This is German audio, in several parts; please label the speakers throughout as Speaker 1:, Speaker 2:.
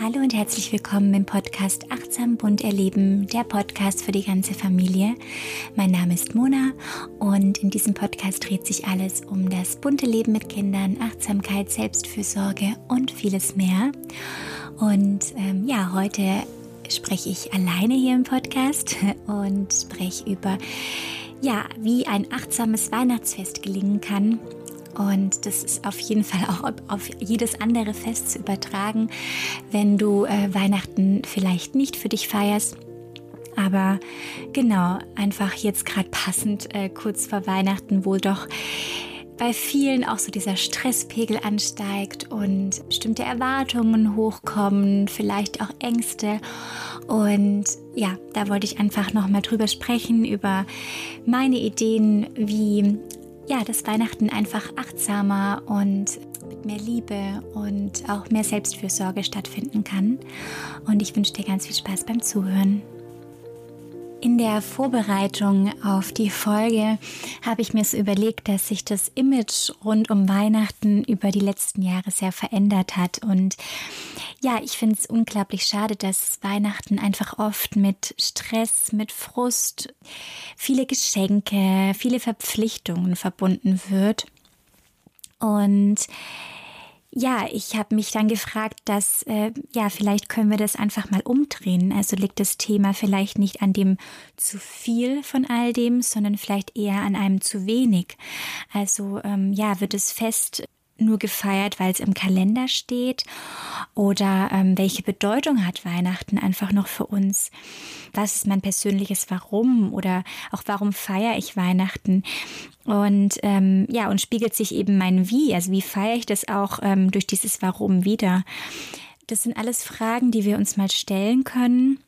Speaker 1: Hallo und herzlich willkommen im Podcast Achtsam bunt erleben, der Podcast für die ganze Familie. Mein Name ist Mona und in diesem Podcast dreht sich alles um das bunte Leben mit Kindern, Achtsamkeit, Selbstfürsorge und vieles mehr. Und ähm, ja, heute spreche ich alleine hier im Podcast und spreche über ja, wie ein achtsames Weihnachtsfest gelingen kann und das ist auf jeden Fall auch auf jedes andere Fest zu übertragen, wenn du äh, Weihnachten vielleicht nicht für dich feierst. Aber genau, einfach jetzt gerade passend äh, kurz vor Weihnachten, wo doch bei vielen auch so dieser Stresspegel ansteigt und bestimmte Erwartungen hochkommen, vielleicht auch Ängste. Und ja, da wollte ich einfach nochmal drüber sprechen, über meine Ideen, wie ja, dass Weihnachten einfach achtsamer und mit mehr Liebe und auch mehr Selbstfürsorge stattfinden kann. Und ich wünsche dir ganz viel Spaß beim Zuhören. In der Vorbereitung auf die Folge habe ich mir so überlegt, dass sich das Image rund um Weihnachten über die letzten Jahre sehr verändert hat. Und ja, ich finde es unglaublich schade, dass Weihnachten einfach oft mit Stress, mit Frust, viele Geschenke, viele Verpflichtungen verbunden wird. Und ja, ich habe mich dann gefragt, dass äh, ja, vielleicht können wir das einfach mal umdrehen. Also liegt das Thema vielleicht nicht an dem zu viel von all dem, sondern vielleicht eher an einem zu wenig. Also ähm, ja, wird es fest nur gefeiert, weil es im Kalender steht? Oder ähm, welche Bedeutung hat Weihnachten einfach noch für uns? Was ist mein persönliches Warum? Oder auch warum feiere ich Weihnachten? Und ähm, ja, und spiegelt sich eben mein Wie, also wie feiere ich das auch ähm, durch dieses Warum wieder? Das sind alles Fragen, die wir uns mal stellen können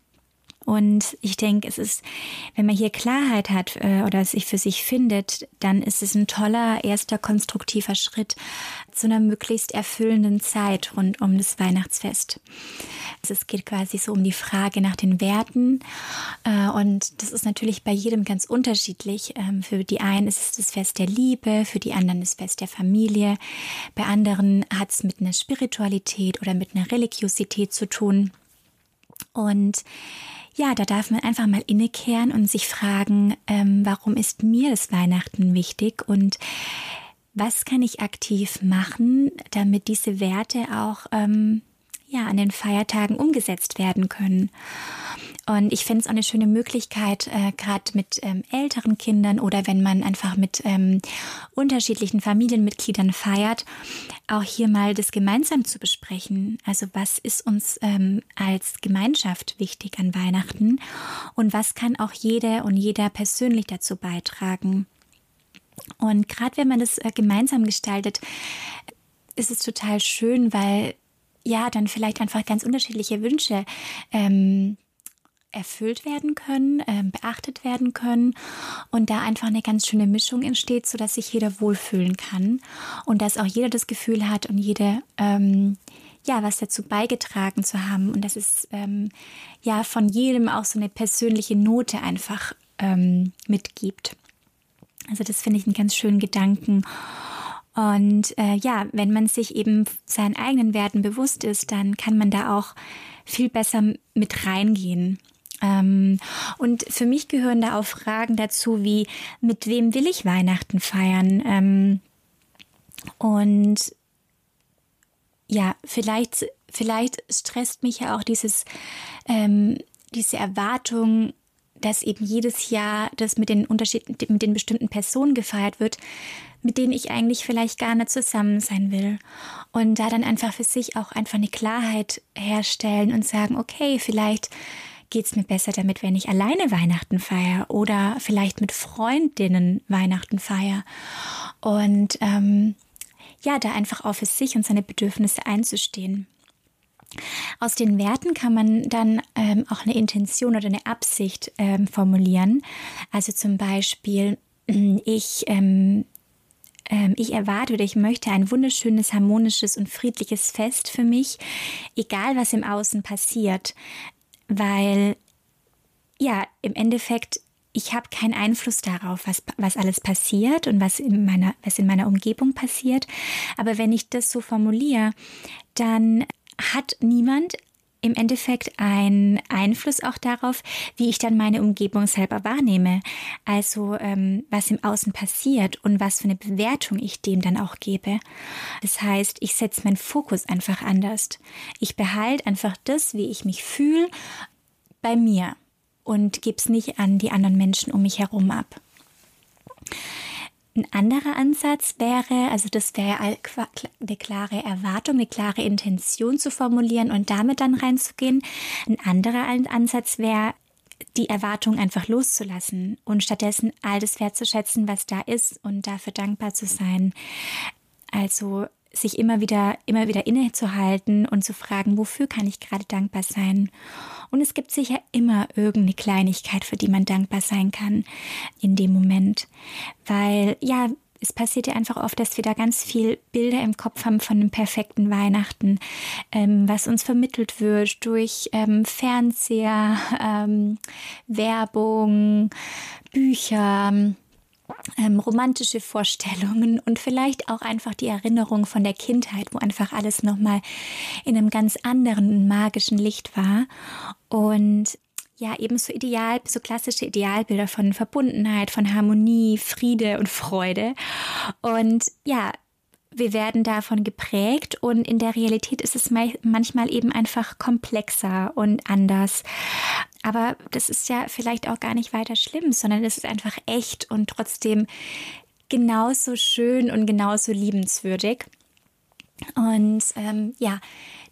Speaker 1: und ich denke, es ist, wenn man hier Klarheit hat äh, oder sich für sich findet, dann ist es ein toller erster konstruktiver Schritt zu einer möglichst erfüllenden Zeit rund um das Weihnachtsfest. Also es geht quasi so um die Frage nach den Werten äh, und das ist natürlich bei jedem ganz unterschiedlich. Ähm, für die einen ist es das Fest der Liebe, für die anderen das Fest der Familie, bei anderen hat es mit einer Spiritualität oder mit einer Religiosität zu tun. Und ja, da darf man einfach mal innekehren und sich fragen, ähm, warum ist mir das Weihnachten wichtig und was kann ich aktiv machen, damit diese Werte auch ähm, ja, an den Feiertagen umgesetzt werden können. Und ich finde es auch eine schöne Möglichkeit, äh, gerade mit ähm, älteren Kindern oder wenn man einfach mit ähm, unterschiedlichen Familienmitgliedern feiert, auch hier mal das gemeinsam zu besprechen. Also was ist uns ähm, als Gemeinschaft wichtig an Weihnachten und was kann auch jede und jeder persönlich dazu beitragen. Und gerade wenn man das äh, gemeinsam gestaltet, ist es total schön, weil ja, dann vielleicht einfach ganz unterschiedliche Wünsche ähm, erfüllt werden können, ähm, beachtet werden können und da einfach eine ganz schöne Mischung entsteht, sodass sich jeder wohlfühlen kann und dass auch jeder das Gefühl hat und jede ähm, ja was dazu beigetragen zu haben und dass es ähm, ja von jedem auch so eine persönliche Note einfach ähm, mitgibt. Also das finde ich einen ganz schönen Gedanken und äh, ja, wenn man sich eben seinen eigenen Werten bewusst ist, dann kann man da auch viel besser mit reingehen. Ähm, und für mich gehören da auch Fragen dazu, wie mit wem will ich Weihnachten feiern? Ähm, und ja, vielleicht, vielleicht stresst mich ja auch dieses, ähm, diese Erwartung, dass eben jedes Jahr das mit den Unterschieden, mit den bestimmten Personen gefeiert wird, mit denen ich eigentlich vielleicht gar nicht zusammen sein will. Und da dann einfach für sich auch einfach eine Klarheit herstellen und sagen, okay, vielleicht geht es mir besser damit, wenn ich alleine Weihnachten feiere oder vielleicht mit Freundinnen Weihnachten feiere. Und ähm, ja, da einfach für sich und seine Bedürfnisse einzustehen. Aus den Werten kann man dann ähm, auch eine Intention oder eine Absicht ähm, formulieren. Also zum Beispiel, ich, ähm, ähm, ich erwarte oder ich möchte ein wunderschönes, harmonisches und friedliches Fest für mich, egal was im Außen passiert weil ja, im Endeffekt, ich habe keinen Einfluss darauf, was, was alles passiert und was in, meiner, was in meiner Umgebung passiert. Aber wenn ich das so formuliere, dann hat niemand im Endeffekt ein Einfluss auch darauf, wie ich dann meine Umgebung selber wahrnehme. Also ähm, was im Außen passiert und was für eine Bewertung ich dem dann auch gebe. Das heißt, ich setze meinen Fokus einfach anders. Ich behalte einfach das, wie ich mich fühle, bei mir und gebe es nicht an die anderen Menschen um mich herum ab. Ein anderer Ansatz wäre, also das wäre eine klare Erwartung, eine klare Intention zu formulieren und damit dann reinzugehen. Ein anderer Ansatz wäre, die Erwartung einfach loszulassen und stattdessen all das wertzuschätzen, was da ist und dafür dankbar zu sein. Also sich immer wieder, immer wieder innezuhalten und zu fragen, wofür kann ich gerade dankbar sein? Und es gibt sicher immer irgendeine Kleinigkeit, für die man dankbar sein kann in dem Moment. Weil, ja, es passiert ja einfach oft, dass wir da ganz viel Bilder im Kopf haben von einem perfekten Weihnachten, ähm, was uns vermittelt wird durch ähm, Fernseher, ähm, Werbung, Bücher, ähm, romantische Vorstellungen und vielleicht auch einfach die Erinnerung von der Kindheit, wo einfach alles nochmal in einem ganz anderen magischen Licht war. Und ja, eben so ideal, so klassische Idealbilder von Verbundenheit, von Harmonie, Friede und Freude. Und ja, wir werden davon geprägt und in der Realität ist es manchmal eben einfach komplexer und anders. Aber das ist ja vielleicht auch gar nicht weiter schlimm, sondern es ist einfach echt und trotzdem genauso schön und genauso liebenswürdig. Und ähm, ja,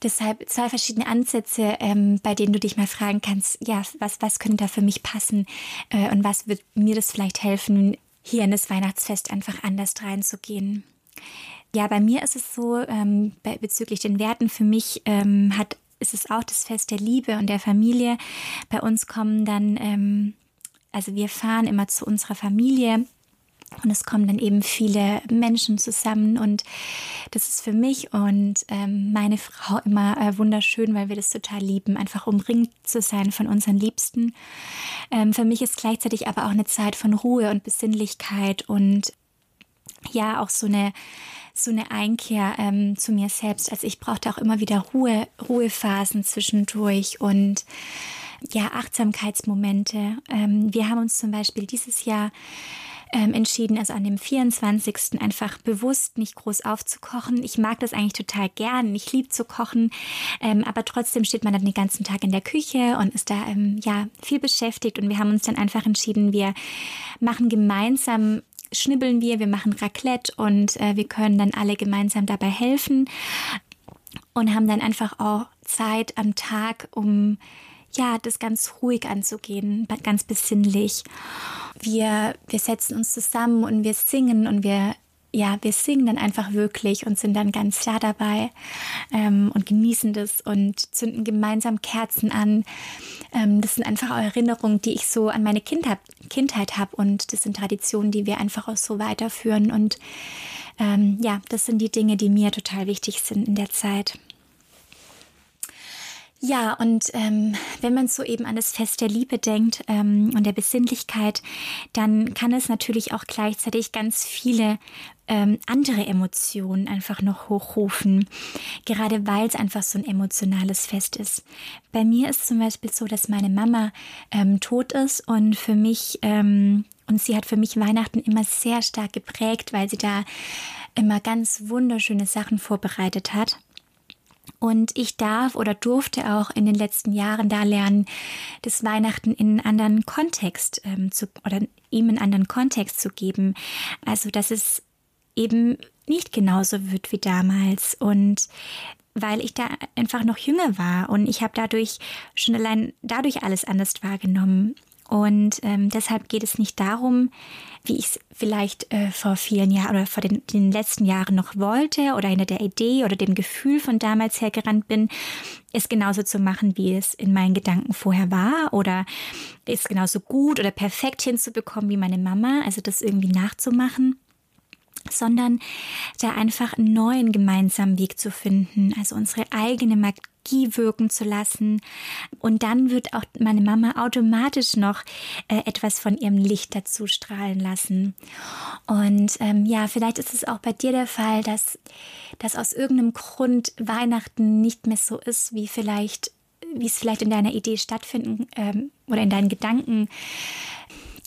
Speaker 1: deshalb zwei verschiedene Ansätze, ähm, bei denen du dich mal fragen kannst, ja, was, was könnte da für mich passen äh, und was wird mir das vielleicht helfen, hier in das Weihnachtsfest einfach anders reinzugehen. Ja, bei mir ist es so, ähm, bezüglich den Werten, für mich ähm, hat, ist es auch das Fest der Liebe und der Familie. Bei uns kommen dann, ähm, also wir fahren immer zu unserer Familie und es kommen dann eben viele Menschen zusammen und das ist für mich und ähm, meine Frau immer äh, wunderschön, weil wir das total lieben, einfach umringt zu sein von unseren Liebsten. Ähm, für mich ist gleichzeitig aber auch eine Zeit von Ruhe und Besinnlichkeit und ja, auch so eine so eine Einkehr ähm, zu mir selbst. Also ich brauchte auch immer wieder Ruhe, Ruhephasen zwischendurch und ja, Achtsamkeitsmomente. Ähm, wir haben uns zum Beispiel dieses Jahr ähm, entschieden, also an dem 24. einfach bewusst nicht groß aufzukochen. Ich mag das eigentlich total gern. Ich liebe zu kochen, ähm, aber trotzdem steht man dann den ganzen Tag in der Küche und ist da ähm, ja viel beschäftigt. Und wir haben uns dann einfach entschieden, wir machen gemeinsam schnibbeln wir, wir machen Raclette und äh, wir können dann alle gemeinsam dabei helfen und haben dann einfach auch Zeit am Tag, um ja, das ganz ruhig anzugehen, ganz besinnlich. Wir, wir setzen uns zusammen und wir singen und wir ja, wir singen dann einfach wirklich und sind dann ganz klar dabei ähm, und genießen das und zünden gemeinsam Kerzen an. Ähm, das sind einfach Erinnerungen, die ich so an meine Kindheit, Kindheit habe und das sind Traditionen, die wir einfach auch so weiterführen. Und ähm, ja, das sind die Dinge, die mir total wichtig sind in der Zeit. Ja, und ähm, wenn man so eben an das Fest der Liebe denkt ähm, und der Besinnlichkeit, dann kann es natürlich auch gleichzeitig ganz viele ähm, andere Emotionen einfach noch hochrufen, gerade weil es einfach so ein emotionales Fest ist. Bei mir ist zum Beispiel so, dass meine Mama ähm, tot ist und für mich ähm, und sie hat für mich Weihnachten immer sehr stark geprägt, weil sie da immer ganz wunderschöne Sachen vorbereitet hat. Und ich darf oder durfte auch in den letzten Jahren da lernen, das Weihnachten in einen anderen Kontext ähm, zu oder ihm einen anderen Kontext zu geben. Also, dass es eben nicht genauso wird wie damals. Und weil ich da einfach noch jünger war und ich habe dadurch schon allein dadurch alles anders wahrgenommen. Und ähm, deshalb geht es nicht darum, wie ich es vielleicht äh, vor vielen Jahren oder vor den, den, letzten Jahren noch wollte oder hinter der Idee oder dem Gefühl von damals hergerannt bin, es genauso zu machen, wie es in meinen Gedanken vorher war oder es genauso gut oder perfekt hinzubekommen wie meine Mama, also das irgendwie nachzumachen sondern da einfach einen neuen gemeinsamen Weg zu finden, also unsere eigene Magie wirken zu lassen. Und dann wird auch meine Mama automatisch noch äh, etwas von ihrem Licht dazu strahlen lassen. Und ähm, ja, vielleicht ist es auch bei dir der Fall, dass, dass aus irgendeinem Grund Weihnachten nicht mehr so ist, wie vielleicht wie es vielleicht in deiner Idee stattfinden ähm, oder in deinen Gedanken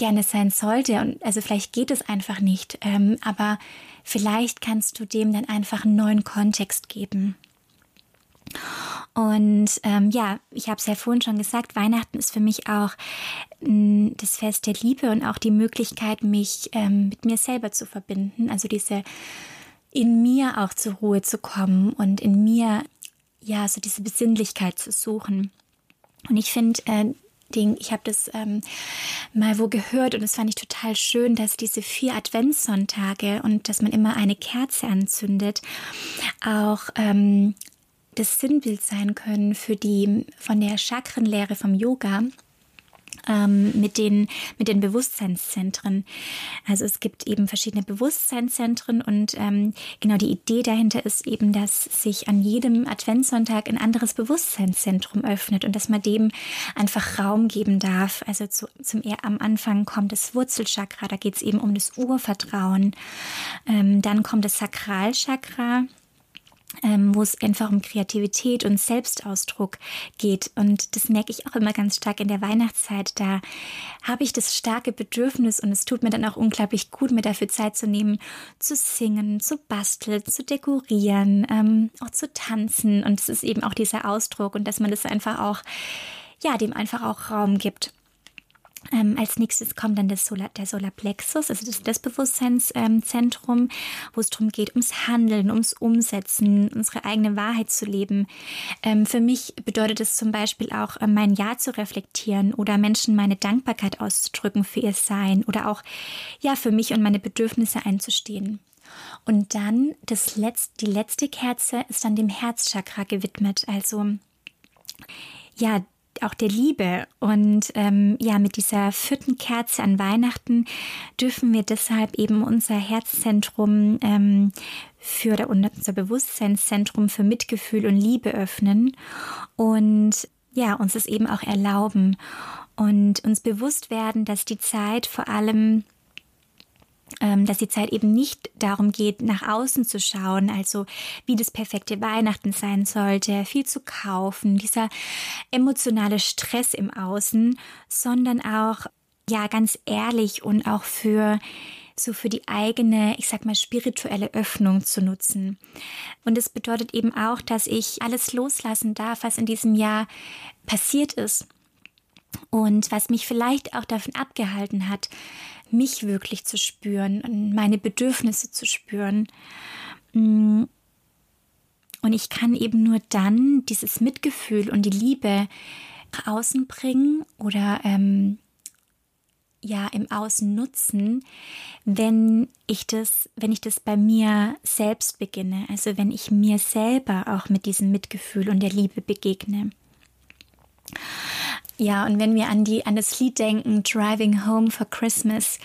Speaker 1: gerne sein sollte. Und also vielleicht geht es einfach nicht. Ähm, aber vielleicht kannst du dem dann einfach einen neuen Kontext geben. Und ähm, ja, ich habe es ja vorhin schon gesagt, Weihnachten ist für mich auch mh, das Fest der Liebe und auch die Möglichkeit, mich ähm, mit mir selber zu verbinden. Also diese in mir auch zur Ruhe zu kommen und in mir ja so diese Besinnlichkeit zu suchen. Und ich finde, äh, Ding. Ich habe das ähm, mal wo gehört und das fand ich total schön, dass diese vier Adventssonntage und dass man immer eine Kerze anzündet, auch ähm, das Sinnbild sein können für die von der Chakrenlehre vom Yoga mit, den, mit den Bewusstseinszentren. Also es gibt eben verschiedene Bewusstseinszentren und ähm, genau die Idee dahinter ist eben, dass sich an jedem Adventssonntag ein anderes Bewusstseinszentrum öffnet und dass man dem einfach Raum geben darf. Also zu, zum am Anfang kommt das Wurzelchakra, da geht es eben um das Urvertrauen. Ähm, dann kommt das Sakralchakra ähm, wo es einfach um Kreativität und Selbstausdruck geht. Und das merke ich auch immer ganz stark in der Weihnachtszeit. Da habe ich das starke Bedürfnis und es tut mir dann auch unglaublich gut, mir dafür Zeit zu nehmen, zu singen, zu basteln, zu dekorieren, ähm, auch zu tanzen. Und es ist eben auch dieser Ausdruck und dass man das einfach auch, ja, dem einfach auch Raum gibt. Ähm, als nächstes kommt dann das Solar, der Solarplexus, also das, das Bewusstseinszentrum, ähm, wo es darum geht, ums Handeln, ums Umsetzen, unsere eigene Wahrheit zu leben. Ähm, für mich bedeutet es zum Beispiel auch, äh, mein Ja zu reflektieren oder Menschen meine Dankbarkeit auszudrücken für ihr Sein oder auch ja für mich und meine Bedürfnisse einzustehen. Und dann das Letz-, die letzte Kerze ist dann dem Herzchakra gewidmet, also ja, auch der Liebe. Und ähm, ja, mit dieser vierten Kerze an Weihnachten dürfen wir deshalb eben unser Herzzentrum ähm, für oder unser Bewusstseinszentrum für Mitgefühl und Liebe öffnen und ja, uns es eben auch erlauben und uns bewusst werden, dass die Zeit vor allem dass die Zeit eben nicht darum geht, nach außen zu schauen, also wie das perfekte Weihnachten sein sollte, viel zu kaufen, dieser emotionale Stress im Außen, sondern auch, ja, ganz ehrlich und auch für so für die eigene, ich sag mal, spirituelle Öffnung zu nutzen. Und es bedeutet eben auch, dass ich alles loslassen darf, was in diesem Jahr passiert ist. Und was mich vielleicht auch davon abgehalten hat, mich wirklich zu spüren und meine Bedürfnisse zu spüren. Mm. Und ich kann eben nur dann dieses Mitgefühl und die Liebe nach außen bringen oder ähm, ja im Außen nutzen, wenn ich das, wenn ich das bei mir selbst beginne, also wenn ich mir selber auch mit diesem Mitgefühl und der Liebe begegne. Ja, und wenn wir an, die, an das Lied denken, Driving Home for Christmas,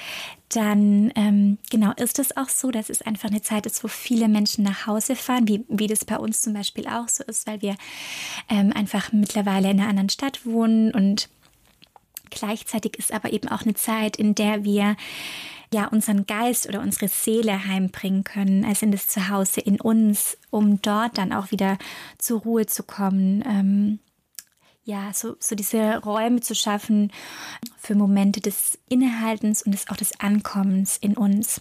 Speaker 1: dann ähm, genau ist es auch so, dass es einfach eine Zeit ist, wo viele Menschen nach Hause fahren, wie, wie das bei uns zum Beispiel auch so ist, weil wir ähm, einfach mittlerweile in einer anderen Stadt wohnen und gleichzeitig ist aber eben auch eine Zeit, in der wir ja unseren Geist oder unsere Seele heimbringen können, also in das Zuhause in uns, um dort dann auch wieder zur Ruhe zu kommen. Ähm, ja, so, so diese Räume zu schaffen für Momente des Innehaltens und des, auch des Ankommens in uns.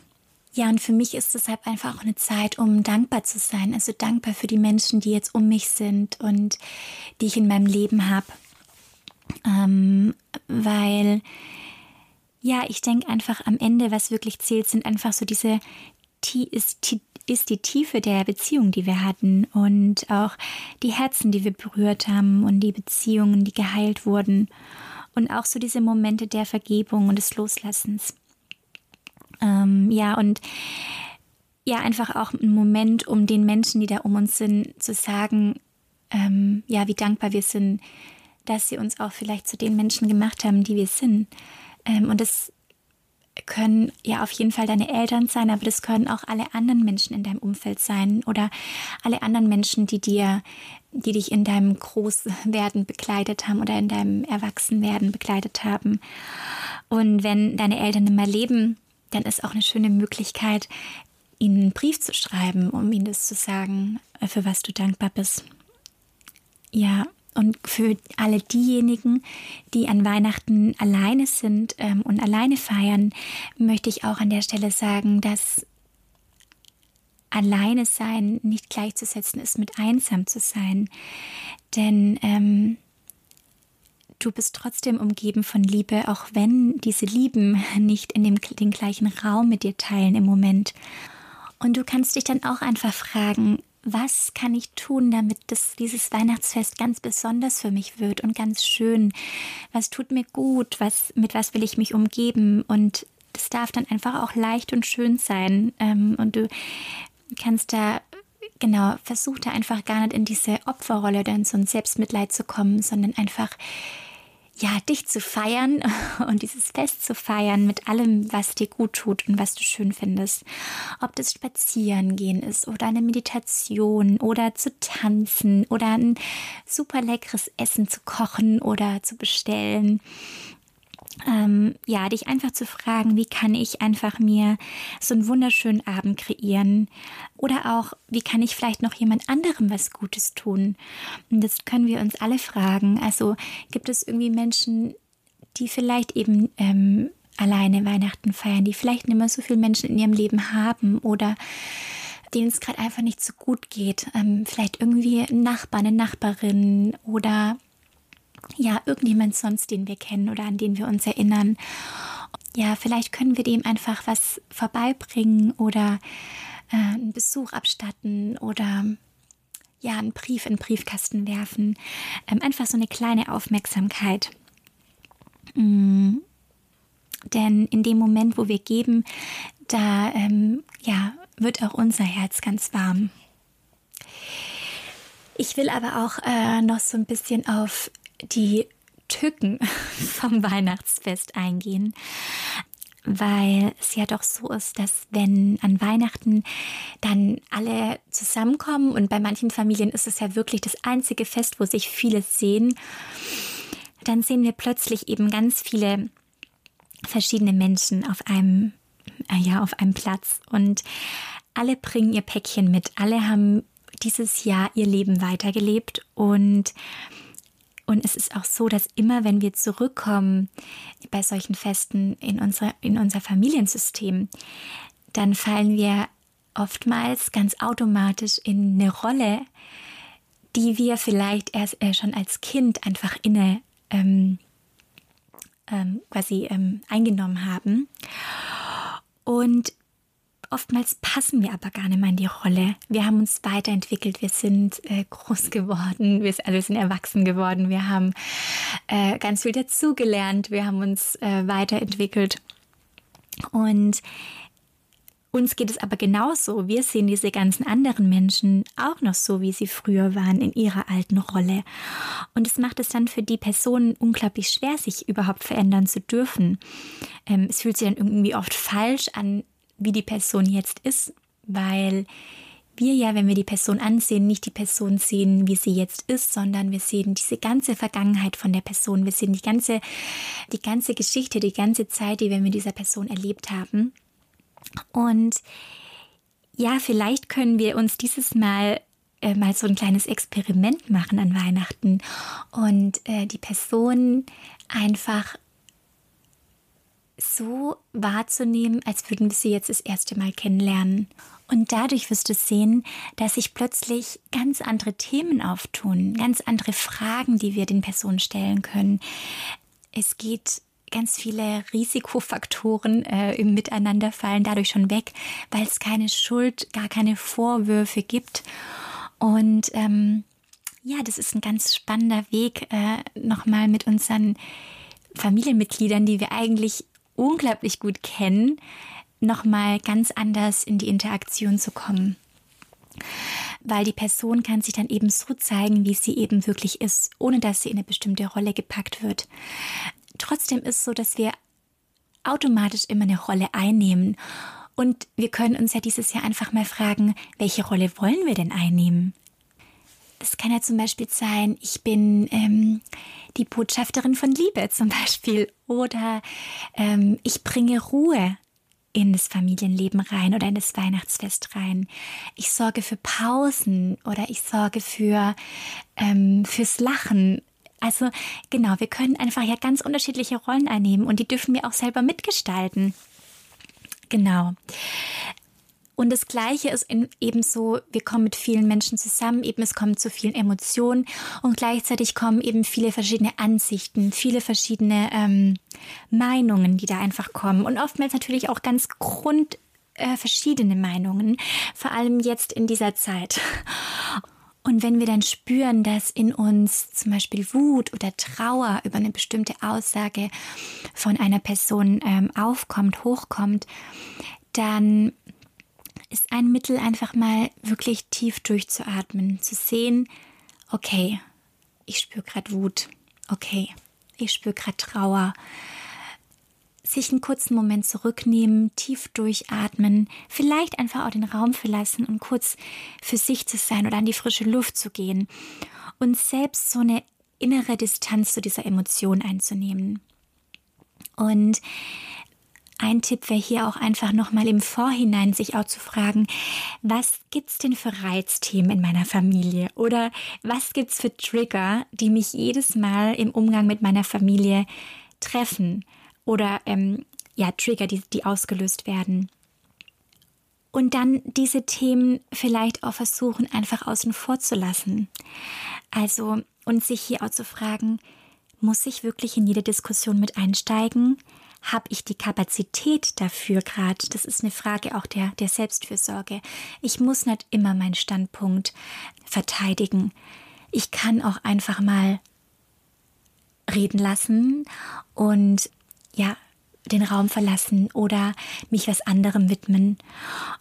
Speaker 1: Ja, und für mich ist deshalb einfach auch eine Zeit, um dankbar zu sein. Also dankbar für die Menschen, die jetzt um mich sind und die ich in meinem Leben habe. Ähm, weil, ja, ich denke einfach am Ende, was wirklich zählt, sind einfach so diese, ist die, ist die Tiefe der Beziehung, die wir hatten und auch die Herzen, die wir berührt haben und die Beziehungen, die geheilt wurden und auch so diese Momente der Vergebung und des Loslassens. Ähm, ja, und ja, einfach auch ein Moment, um den Menschen, die da um uns sind, zu sagen, ähm, ja, wie dankbar wir sind, dass sie uns auch vielleicht zu den Menschen gemacht haben, die wir sind. Ähm, und das können ja auf jeden Fall deine Eltern sein, aber das können auch alle anderen Menschen in deinem Umfeld sein oder alle anderen Menschen, die dir, die dich in deinem Großwerden begleitet haben oder in deinem Erwachsenwerden begleitet haben. Und wenn deine Eltern mehr leben, dann ist auch eine schöne Möglichkeit, ihnen einen Brief zu schreiben, um ihnen das zu sagen, für was du dankbar bist. Ja, Und für alle diejenigen, die an Weihnachten alleine sind ähm, und alleine feiern, möchte ich auch an der Stelle sagen, dass alleine sein nicht gleichzusetzen ist mit einsam zu sein. Denn ähm, du bist trotzdem umgeben von Liebe, auch wenn diese Lieben nicht in dem, den gleichen Raum mit dir teilen im Moment. Und du kannst dich dann auch einfach fragen, was kann ich tun, damit das, dieses Weihnachtsfest ganz besonders für mich wird und ganz schön? Was tut mir gut? Was, mit was will ich mich umgeben? Und das darf dann einfach auch leicht und schön sein. Ähm, und du kannst da, genau, versuch da einfach gar nicht in diese Opferrolle oder in so ein Selbstmitleid zu kommen, sondern einfach ja, dich zu feiern und dieses Fest zu feiern mit allem, was dir gut tut und was du schön findest. Ob das Spazieren gehen ist oder eine Meditation oder zu tanzen oder ein super leckeres Essen zu kochen oder zu bestellen ähm, ja, dich einfach zu fragen, wie kann ich einfach mir so einen wunderschönen Abend kreieren oder auch, wie kann ich vielleicht noch jemand anderem was Gutes tun? Und das können wir uns alle fragen. Also gibt es irgendwie Menschen, die vielleicht eben ähm, alleine Weihnachten feiern, die vielleicht nicht mehr so viele Menschen in ihrem Leben haben oder denen es gerade einfach nicht so gut geht. Ähm, vielleicht irgendwie ein Nachbar, eine Nachbarin oder ja, irgendjemand sonst, den wir kennen oder an den wir uns erinnern. Ja, vielleicht können wir dem einfach was vorbeibringen oder äh, einen Besuch abstatten oder ja, einen Brief in den Briefkasten werfen. Ähm, einfach so eine kleine Aufmerksamkeit. Mm. Denn in dem Moment, wo wir geben, da ähm, ja, wird auch unser Herz ganz warm. Ich will aber auch äh, noch so ein bisschen auf die Tücken vom Weihnachtsfest eingehen, weil es ja doch so ist, dass wenn an Weihnachten dann alle zusammenkommen und bei manchen Familien ist es ja wirklich das einzige Fest, wo sich viele sehen, dann sehen wir plötzlich eben ganz viele verschiedene Menschen auf einem, äh, ja, auf einem Platz und alle bringen ihr Päckchen mit, alle haben dieses Jahr ihr Leben weitergelebt und und es ist auch so, dass immer, wenn wir zurückkommen bei solchen Festen in, unsere, in unser Familiensystem, dann fallen wir oftmals ganz automatisch in eine Rolle, die wir vielleicht erst äh, schon als Kind einfach inne ähm, ähm, quasi ähm, eingenommen haben. Und Oftmals passen wir aber gar nicht mehr in die Rolle. Wir haben uns weiterentwickelt, wir sind äh, groß geworden, wir sind, also sind erwachsen geworden, wir haben äh, ganz viel dazugelernt, wir haben uns äh, weiterentwickelt. Und uns geht es aber genauso. Wir sehen diese ganzen anderen Menschen auch noch so, wie sie früher waren in ihrer alten Rolle. Und es macht es dann für die Personen unglaublich schwer, sich überhaupt verändern zu dürfen. Ähm, es fühlt sich dann irgendwie oft falsch an, wie die Person jetzt ist, weil wir ja, wenn wir die Person ansehen, nicht die Person sehen, wie sie jetzt ist, sondern wir sehen diese ganze Vergangenheit von der Person. Wir sehen die ganze, die ganze Geschichte, die ganze Zeit, die wir mit dieser Person erlebt haben. Und ja, vielleicht können wir uns dieses Mal äh, mal so ein kleines Experiment machen an Weihnachten und äh, die Person einfach so wahrzunehmen, als würden wir sie jetzt das erste Mal kennenlernen. Und dadurch wirst du sehen, dass sich plötzlich ganz andere Themen auftun, ganz andere Fragen, die wir den Personen stellen können. Es geht ganz viele Risikofaktoren äh, im Miteinander fallen dadurch schon weg, weil es keine Schuld, gar keine Vorwürfe gibt. Und ähm, ja, das ist ein ganz spannender Weg, äh, nochmal mit unseren Familienmitgliedern, die wir eigentlich unglaublich gut kennen, nochmal ganz anders in die Interaktion zu kommen. Weil die Person kann sich dann eben so zeigen, wie sie eben wirklich ist, ohne dass sie in eine bestimmte Rolle gepackt wird. Trotzdem ist es so, dass wir automatisch immer eine Rolle einnehmen. Und wir können uns ja dieses Jahr einfach mal fragen, welche Rolle wollen wir denn einnehmen? Das kann ja zum Beispiel sein, ich bin ähm, die Botschafterin von Liebe zum Beispiel oder ähm, ich bringe Ruhe in das Familienleben rein oder in das Weihnachtsfest rein. Ich sorge für Pausen oder ich sorge für ähm, fürs Lachen. Also genau, wir können einfach ja ganz unterschiedliche Rollen einnehmen und die dürfen wir auch selber mitgestalten. Genau. Und das Gleiche ist eben so, wir kommen mit vielen Menschen zusammen, eben es kommt zu vielen Emotionen und gleichzeitig kommen eben viele verschiedene Ansichten, viele verschiedene ähm, Meinungen, die da einfach kommen und oftmals natürlich auch ganz grund äh, verschiedene Meinungen, vor allem jetzt in dieser Zeit. Und wenn wir dann spüren, dass in uns zum Beispiel Wut oder Trauer über eine bestimmte Aussage von einer Person ähm, aufkommt, hochkommt, dann ist ein Mittel, einfach mal wirklich tief durchzuatmen, zu sehen, okay, ich spüre gerade Wut, okay, ich spüre gerade Trauer. Sich einen kurzen Moment zurücknehmen, tief durchatmen, vielleicht einfach auch den Raum verlassen und kurz für sich zu sein oder an die frische Luft zu gehen und selbst so eine innere Distanz zu dieser Emotion einzunehmen. Und ein Tipp wäre hier auch einfach nochmal im Vorhinein sich auch zu fragen, was gibt's denn für Reizthemen in meiner Familie? Oder was gibt's für Trigger, die mich jedes Mal im Umgang mit meiner Familie treffen? Oder ähm, ja, Trigger, die, die ausgelöst werden. Und dann diese Themen vielleicht auch versuchen, einfach außen vor zu lassen. Also, und sich hier auch zu fragen, muss ich wirklich in jede Diskussion mit einsteigen? Habe ich die Kapazität dafür gerade? Das ist eine Frage auch der, der Selbstfürsorge. Ich muss nicht immer meinen Standpunkt verteidigen. Ich kann auch einfach mal reden lassen und ja, den Raum verlassen oder mich was anderem widmen.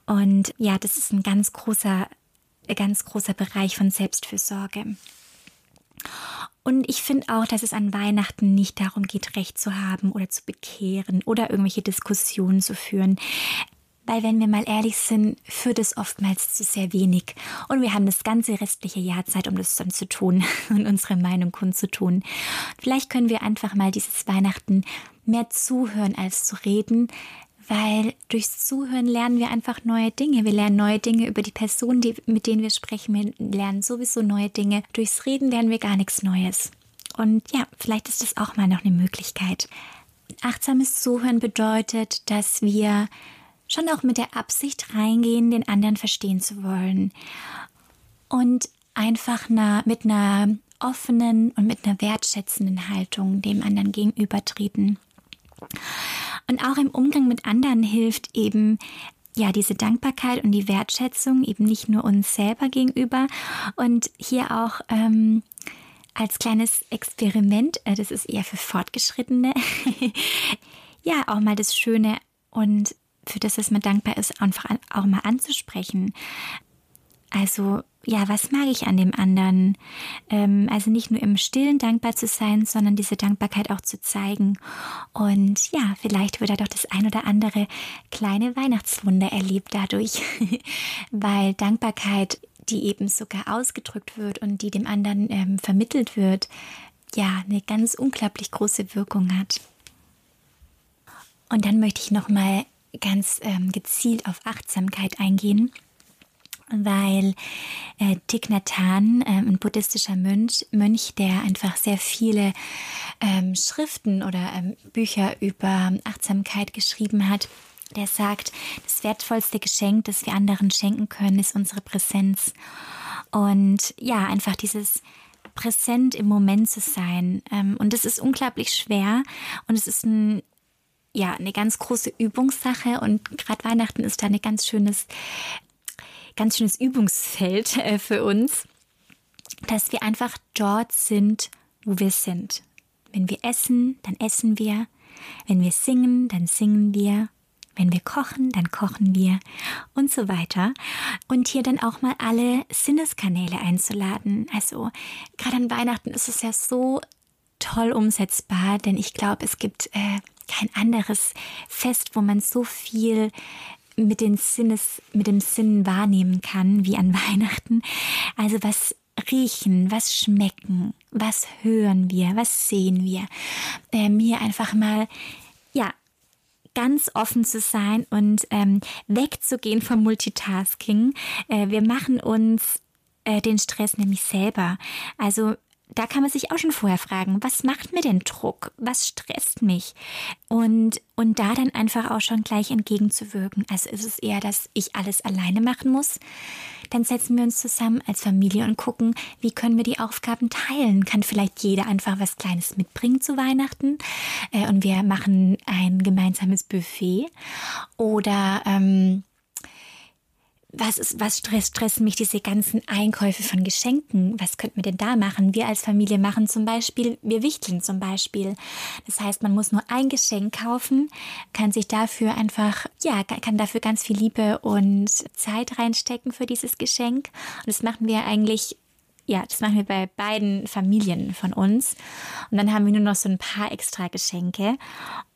Speaker 1: Und ja, das ist ein ganz großer, ganz großer Bereich von Selbstfürsorge. Und ich finde auch, dass es an Weihnachten nicht darum geht, Recht zu haben oder zu bekehren oder irgendwelche Diskussionen zu führen. Weil wenn wir mal ehrlich sind, führt es oftmals zu sehr wenig. Und wir haben das ganze restliche Jahr Zeit, um das dann zu tun und unsere Meinung kundzutun. Vielleicht können wir einfach mal dieses Weihnachten mehr zuhören als zu reden, weil durchs Zuhören lernen wir einfach neue Dinge. Wir lernen neue Dinge über die Personen, die, mit denen wir sprechen. Wir lernen sowieso neue Dinge. Durchs Reden lernen wir gar nichts Neues. Und ja, vielleicht ist das auch mal noch eine Möglichkeit. Achtsames Zuhören bedeutet, dass wir schon auch mit der Absicht reingehen, den anderen verstehen zu wollen. Und einfach na, mit einer offenen und mit einer wertschätzenden Haltung dem anderen gegenübertreten. Und auch im Umgang mit anderen hilft eben ja, diese Dankbarkeit und die Wertschätzung eben nicht nur uns selber gegenüber und hier auch ähm, als kleines Experiment, äh, das ist eher für Fortgeschrittene, ja, auch mal das Schöne und für das, was man dankbar ist, einfach auch mal anzusprechen. Also ja, was mag ich an dem anderen? Ähm, also nicht nur im Stillen dankbar zu sein, sondern diese Dankbarkeit auch zu zeigen. Und ja, vielleicht wird da doch das ein oder andere kleine Weihnachtswunder erlebt dadurch, weil Dankbarkeit, die eben sogar ausgedrückt wird und die dem anderen ähm, vermittelt wird, ja, eine ganz unglaublich große Wirkung hat. Und dann möchte ich noch mal ganz ähm, gezielt auf Achtsamkeit eingehen weil äh, Thich Nhat Hanh, äh, ein buddhistischer Mönch, Mönch, der einfach sehr viele ähm, Schriften oder ähm, Bücher über Achtsamkeit geschrieben hat, der sagt, das wertvollste Geschenk, das wir anderen schenken können, ist unsere Präsenz. Und ja, einfach dieses präsent im Moment zu sein. Ähm, und das ist unglaublich schwer und es ist ein ja, eine ganz große Übungssache und gerade Weihnachten ist da ein ganz schönes ganz schönes Übungsfeld äh, für uns, dass wir einfach dort sind, wo wir sind. Wenn wir essen, dann essen wir. Wenn wir singen, dann singen wir. Wenn wir kochen, dann kochen wir und so weiter. Und hier dann auch mal alle Sinneskanäle einzuladen. Also gerade an Weihnachten ist es ja so toll umsetzbar, denn ich glaube, es gibt äh, kein anderes Fest, wo man so viel mit den Sinnes, mit dem Sinn wahrnehmen kann, wie an Weihnachten. Also was riechen, was schmecken, was hören wir, was sehen wir. Ähm, hier einfach mal, ja, ganz offen zu sein und ähm, wegzugehen vom Multitasking. Äh, wir machen uns äh, den Stress nämlich selber. Also da kann man sich auch schon vorher fragen, was macht mir denn Druck? Was stresst mich? Und, und da dann einfach auch schon gleich entgegenzuwirken. Also ist es eher, dass ich alles alleine machen muss? Dann setzen wir uns zusammen als Familie und gucken, wie können wir die Aufgaben teilen? Kann vielleicht jeder einfach was Kleines mitbringen zu Weihnachten? Äh, und wir machen ein gemeinsames Buffet? Oder ähm, was ist, was stress, stressen mich diese ganzen Einkäufe von Geschenken? Was könnten wir denn da machen? Wir als Familie machen zum Beispiel, wir wichteln zum Beispiel. Das heißt, man muss nur ein Geschenk kaufen, kann sich dafür einfach, ja, kann dafür ganz viel Liebe und Zeit reinstecken für dieses Geschenk. Und das machen wir eigentlich ja, das machen wir bei beiden Familien von uns. Und dann haben wir nur noch so ein paar extra Geschenke.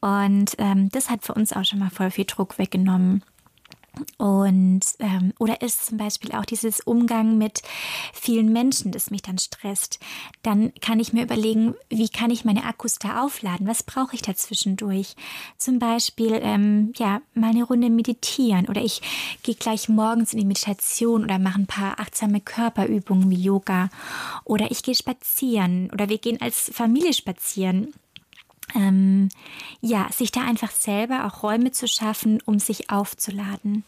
Speaker 1: Und ähm, das hat für uns auch schon mal voll viel Druck weggenommen. Und ähm, oder ist zum Beispiel auch dieses Umgang mit vielen Menschen, das mich dann stresst. Dann kann ich mir überlegen, wie kann ich meine Akkus da aufladen? Was brauche ich da zwischendurch? Zum Beispiel ähm, ja mal eine Runde meditieren oder ich gehe gleich morgens in die Meditation oder mache ein paar achtsame Körperübungen wie Yoga oder ich gehe spazieren oder wir gehen als Familie spazieren ähm, ja, sich da einfach selber auch Räume zu schaffen, um sich aufzuladen.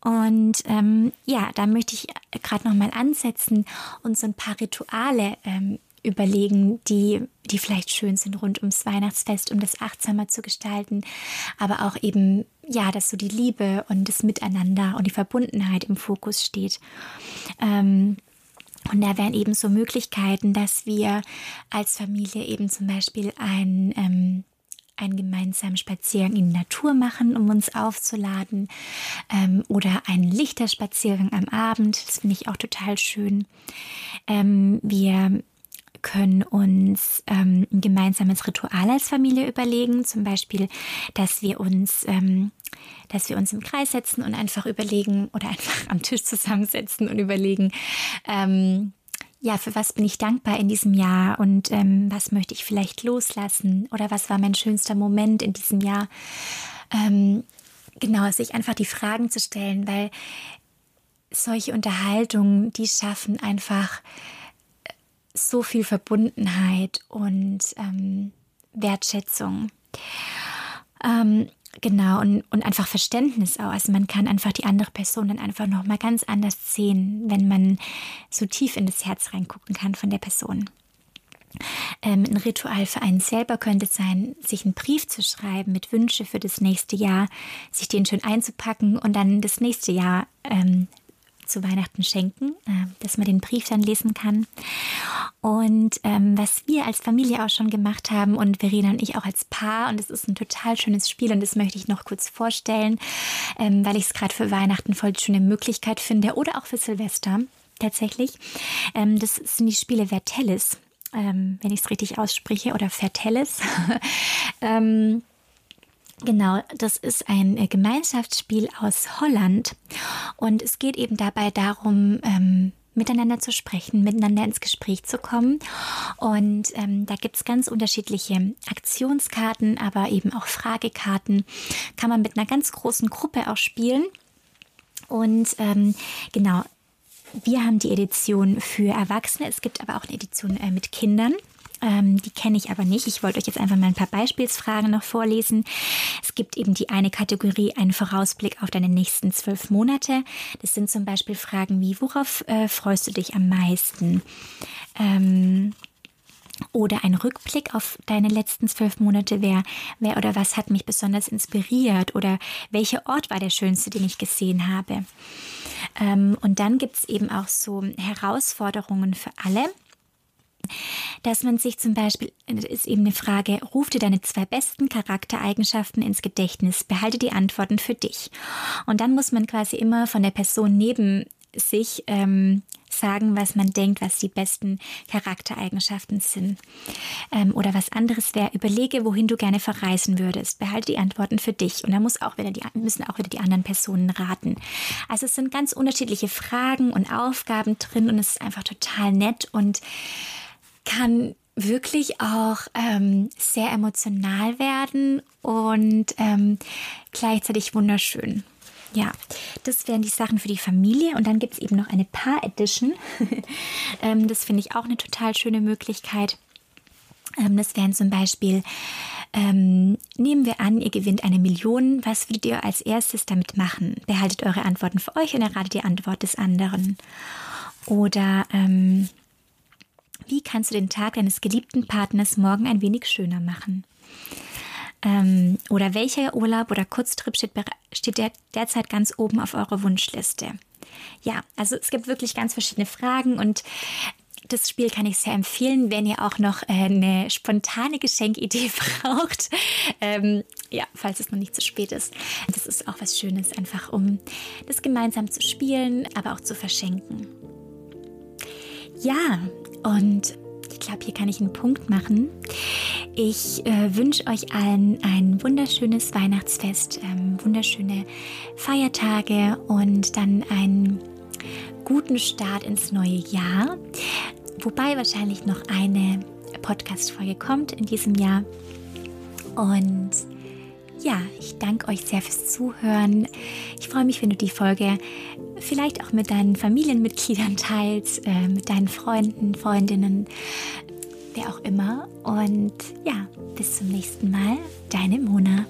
Speaker 1: Und ähm, ja, da möchte ich gerade noch mal ansetzen und so ein paar Rituale ähm, überlegen, die, die vielleicht schön sind rund ums Weihnachtsfest, um das achtsamer zu gestalten, aber auch eben, ja, dass so die Liebe und das Miteinander und die Verbundenheit im Fokus steht. Ähm, und da wären eben so Möglichkeiten, dass wir als Familie eben zum Beispiel ein, ähm, einen gemeinsamen Spaziergang in die Natur machen, um uns aufzuladen. Ähm, oder einen Lichterspaziergang am Abend. Das finde ich auch total schön. Ähm, wir können uns ähm, ein gemeinsames Ritual als Familie überlegen. Zum Beispiel, dass wir uns ähm, dass wir uns im Kreis setzen und einfach überlegen oder einfach am Tisch zusammensetzen und überlegen, ähm, ja, für was bin ich dankbar in diesem Jahr und ähm, was möchte ich vielleicht loslassen oder was war mein schönster Moment in diesem Jahr. Ähm, genau, sich einfach die Fragen zu stellen, weil solche Unterhaltungen, die schaffen einfach so viel Verbundenheit und ähm, Wertschätzung. Ähm, Genau, und, und einfach Verständnis auch. Also man kann einfach die andere Person dann einfach nochmal ganz anders sehen, wenn man so tief in das Herz reingucken kann von der Person. Ähm, ein Ritual für einen selber könnte sein, sich einen Brief zu schreiben mit Wünsche für das nächste Jahr, sich den schön einzupacken und dann das nächste Jahr ähm, zu Weihnachten schenken, äh, dass man den Brief dann lesen kann. Und ähm, was wir als Familie auch schon gemacht haben und Verena und ich auch als Paar, und es ist ein total schönes Spiel und das möchte ich noch kurz vorstellen, ähm, weil ich es gerade für Weihnachten voll schöne Möglichkeit finde oder auch für Silvester tatsächlich. Ähm, das sind die Spiele Vertellis, ähm, wenn ich es richtig ausspreche, oder Vertellis. ähm, Genau, das ist ein äh, Gemeinschaftsspiel aus Holland und es geht eben dabei darum, ähm, miteinander zu sprechen, miteinander ins Gespräch zu kommen. Und ähm, da gibt es ganz unterschiedliche Aktionskarten, aber eben auch Fragekarten. Kann man mit einer ganz großen Gruppe auch spielen. Und ähm, genau, wir haben die Edition für Erwachsene. Es gibt aber auch eine Edition äh, mit Kindern. Ähm, die kenne ich aber nicht. Ich wollte euch jetzt einfach mal ein paar Beispielsfragen noch vorlesen. Es gibt eben die eine Kategorie, einen Vorausblick auf deine nächsten zwölf Monate. Das sind zum Beispiel Fragen wie, worauf äh, freust du dich am meisten? Ähm, oder ein Rückblick auf deine letzten zwölf Monate, wer, wer oder was hat mich besonders inspiriert oder welcher Ort war der schönste, den ich gesehen habe. Ähm, und dann gibt es eben auch so Herausforderungen für alle dass man sich zum Beispiel, ist eben eine Frage, ruf dir deine zwei besten Charaktereigenschaften ins Gedächtnis, behalte die Antworten für dich. Und dann muss man quasi immer von der Person neben sich ähm, sagen, was man denkt, was die besten Charaktereigenschaften sind. Ähm, oder was anderes wäre, überlege, wohin du gerne verreisen würdest. Behalte die Antworten für dich. Und da muss auch wieder die, müssen auch wieder die anderen Personen raten. Also es sind ganz unterschiedliche Fragen und Aufgaben drin und es ist einfach total nett und kann wirklich auch ähm, sehr emotional werden und ähm, gleichzeitig wunderschön. Ja, das wären die Sachen für die Familie. Und dann gibt es eben noch eine Paar-Edition. ähm, das finde ich auch eine total schöne Möglichkeit. Ähm, das wären zum Beispiel, ähm, nehmen wir an, ihr gewinnt eine Million. Was würdet ihr als erstes damit machen? Behaltet eure Antworten für euch und erratet die Antwort des anderen. Oder ähm, wie kannst du den Tag deines geliebten Partners morgen ein wenig schöner machen? Ähm, oder welcher Urlaub oder Kurztrip steht, steht der derzeit ganz oben auf eurer Wunschliste? Ja, also es gibt wirklich ganz verschiedene Fragen und das Spiel kann ich sehr empfehlen, wenn ihr auch noch äh, eine spontane Geschenkidee braucht. Ähm, ja, falls es noch nicht zu spät ist. Das ist auch was Schönes, einfach um das gemeinsam zu spielen, aber auch zu verschenken. Ja, und ich glaube, hier kann ich einen Punkt machen. Ich äh, wünsche euch allen ein wunderschönes Weihnachtsfest, ähm, wunderschöne Feiertage und dann einen guten Start ins neue Jahr. Wobei wahrscheinlich noch eine Podcast-Folge kommt in diesem Jahr. Und ja, ich danke euch sehr fürs Zuhören. Ich freue mich, wenn du die Folge vielleicht auch mit deinen Familienmitgliedern teilst, äh, mit deinen Freunden, Freundinnen, wer auch immer. Und ja, bis zum nächsten Mal, deine Mona.